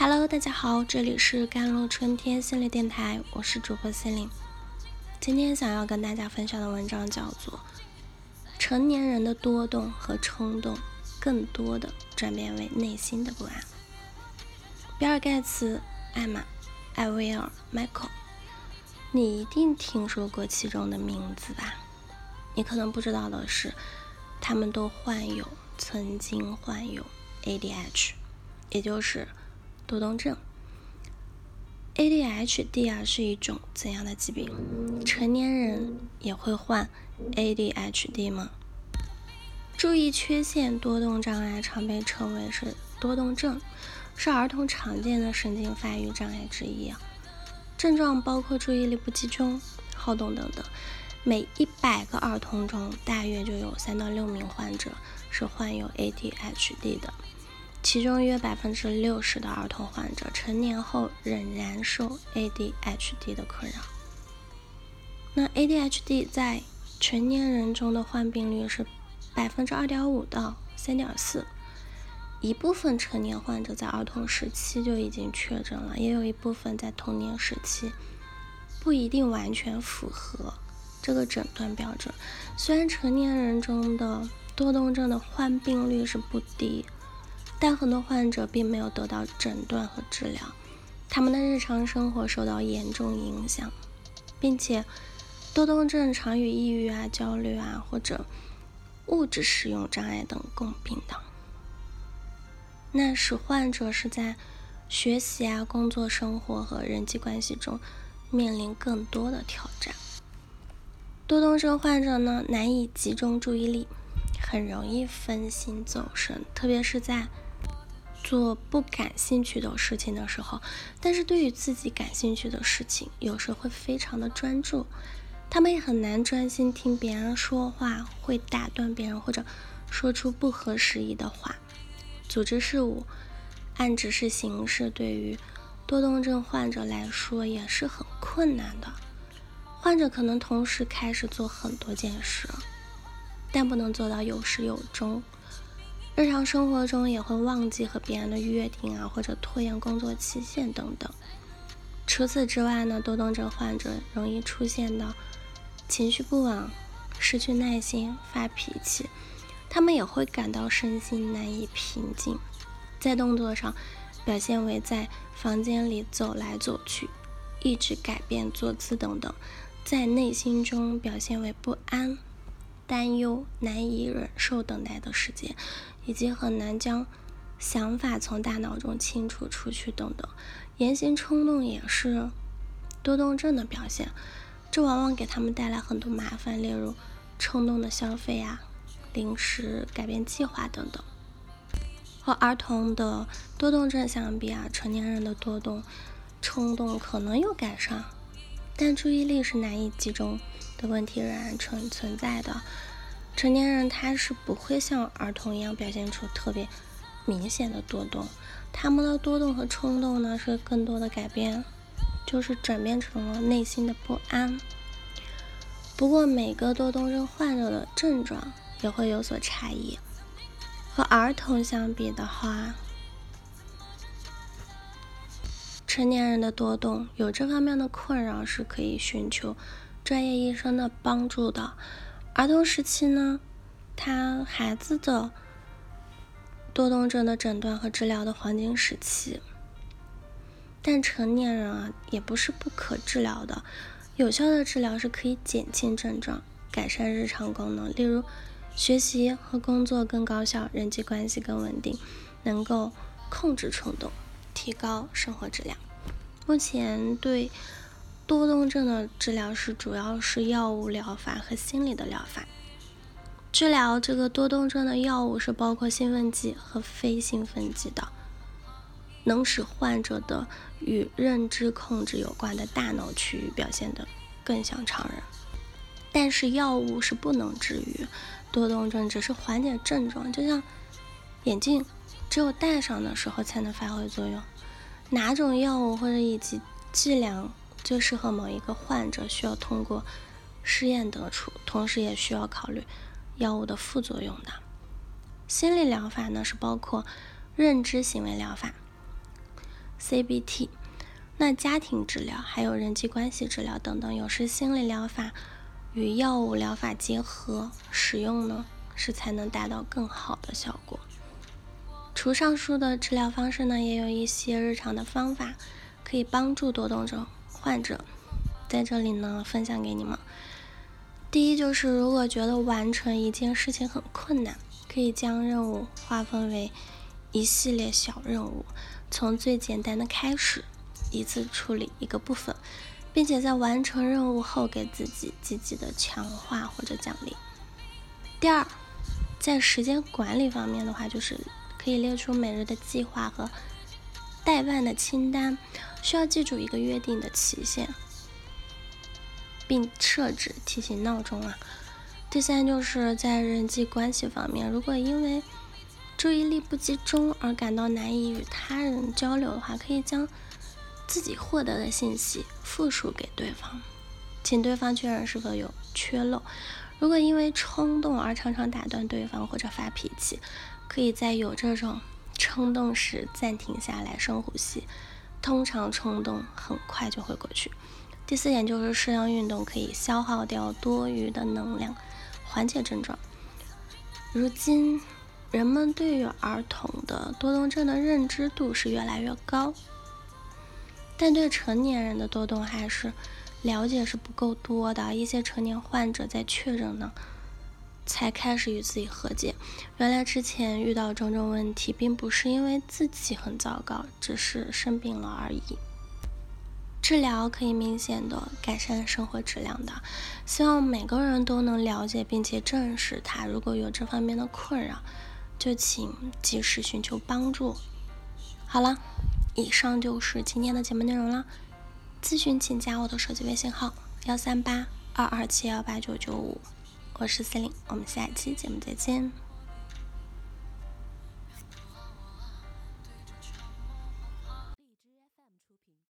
Hello，大家好，这里是甘露春天心理电台，我是主播心灵。今天想要跟大家分享的文章叫做《成年人的多动和冲动，更多的转变为内心的不安》。比尔盖茨、艾玛、艾薇儿、Michael，你一定听说过其中的名字吧？你可能不知道的是，他们都患有，曾经患有 ADH，也就是。多动症，ADHD 啊是一种怎样的疾病？成年人也会患 ADHD 吗？注意缺陷多动障碍常被称为是多动症，是儿童常见的神经发育障碍之一啊。症状包括注意力不集中、好动等等。每一百个儿童中，大约就有三到六名患者是患有 ADHD 的。其中约百分之六十的儿童患者成年后仍然受 ADHD 的困扰。那 ADHD 在成年人中的患病率是百分之二点五到三点四。一部分成年患者在儿童时期就已经确诊了，也有一部分在童年时期不一定完全符合这个诊断标准。虽然成年人中的多动症的患病率是不低。但很多患者并没有得到诊断和治疗，他们的日常生活受到严重影响，并且多动症常与抑郁啊、焦虑啊或者物质使用障碍等共病的，那使患者是在学习啊、工作、生活和人际关系中面临更多的挑战。多动症患者呢，难以集中注意力，很容易分心走神，特别是在。做不感兴趣的事情的时候，但是对于自己感兴趣的事情，有时会非常的专注。他们也很难专心听别人说话，会打断别人或者说出不合时宜的话。组织事务、按指示行事，对于多动症患者来说也是很困难的。患者可能同时开始做很多件事，但不能做到有始有终。日常生活中也会忘记和别人的约定啊，或者拖延工作期限等等。除此之外呢，多动症患者容易出现的情绪不稳、失去耐心、发脾气，他们也会感到身心难以平静。在动作上表现为在房间里走来走去，一直改变坐姿等等；在内心中表现为不安。担忧、难以忍受等待的时间，以及很难将想法从大脑中清除出去等等，言行冲动也是多动症的表现。这往往给他们带来很多麻烦，例如冲动的消费啊、临时改变计划等等。和儿童的多动症相比啊，成年人的多动、冲动可能有改善。但注意力是难以集中的问题仍然存存在的。成年人他是不会像儿童一样表现出特别明显的多动，他们的多动和冲动呢是更多的改变，就是转变成了内心的不安。不过每个多动症患者的症状也会有所差异，和儿童相比的话。成年人的多动有这方面的困扰是可以寻求专业医生的帮助的。儿童时期呢，他孩子的多动症的诊断和治疗的黄金时期。但成年人啊，也不是不可治疗的。有效的治疗是可以减轻症状，改善日常功能，例如学习和工作更高效，人际关系更稳定，能够控制冲动，提高生活质量。目前对多动症的治疗是主要是药物疗法和心理的疗法。治疗这个多动症的药物是包括兴奋剂和非兴奋剂的，能使患者的与认知控制有关的大脑区域表现得更像常人。但是药物是不能治愈多动症，只是缓解症状，就像眼镜只有戴上的时候才能发挥作用。哪种药物或者以及剂量最适合某一个患者，需要通过试验得出，同时也需要考虑药物的副作用的。心理疗法呢是包括认知行为疗法，CBT。那家庭治疗还有人际关系治疗等等，有时心理疗法与药物疗法结合使用呢，是才能达到更好的效果。除上述的治疗方式呢，也有一些日常的方法可以帮助多动症患者，在这里呢分享给你们。第一就是，如果觉得完成一件事情很困难，可以将任务划分为一系列小任务，从最简单的开始。一次处理一个部分，并且在完成任务后给自己积极的强化或者奖励。第二，在时间管理方面的话，就是可以列出每日的计划和待办的清单，需要记住一个约定的期限，并设置提醒闹钟啊。第三，就是在人际关系方面，如果因为注意力不集中而感到难以与他人交流的话，可以将自己获得的信息复述给对方，请对方确认是否有缺漏。如果因为冲动而常常打断对方或者发脾气，可以在有这种冲动时暂停下来深呼吸，通常冲动很快就会过去。第四点就是适量运动可以消耗掉多余的能量，缓解症状。如今人们对于儿童的多动症的认知度是越来越高。但对成年人的多动还是了解是不够多的。一些成年患者在确诊呢，才开始与自己和解。原来之前遇到种种问题，并不是因为自己很糟糕，只是生病了而已。治疗可以明显的改善生活质量的。希望每个人都能了解并且正视它。如果有这方面的困扰，就请及时寻求帮助。好了。以上就是今天的节目内容了。咨询请加我的手机微信号：幺三八二二七幺八九九五，我是司令，我们下期节目再见。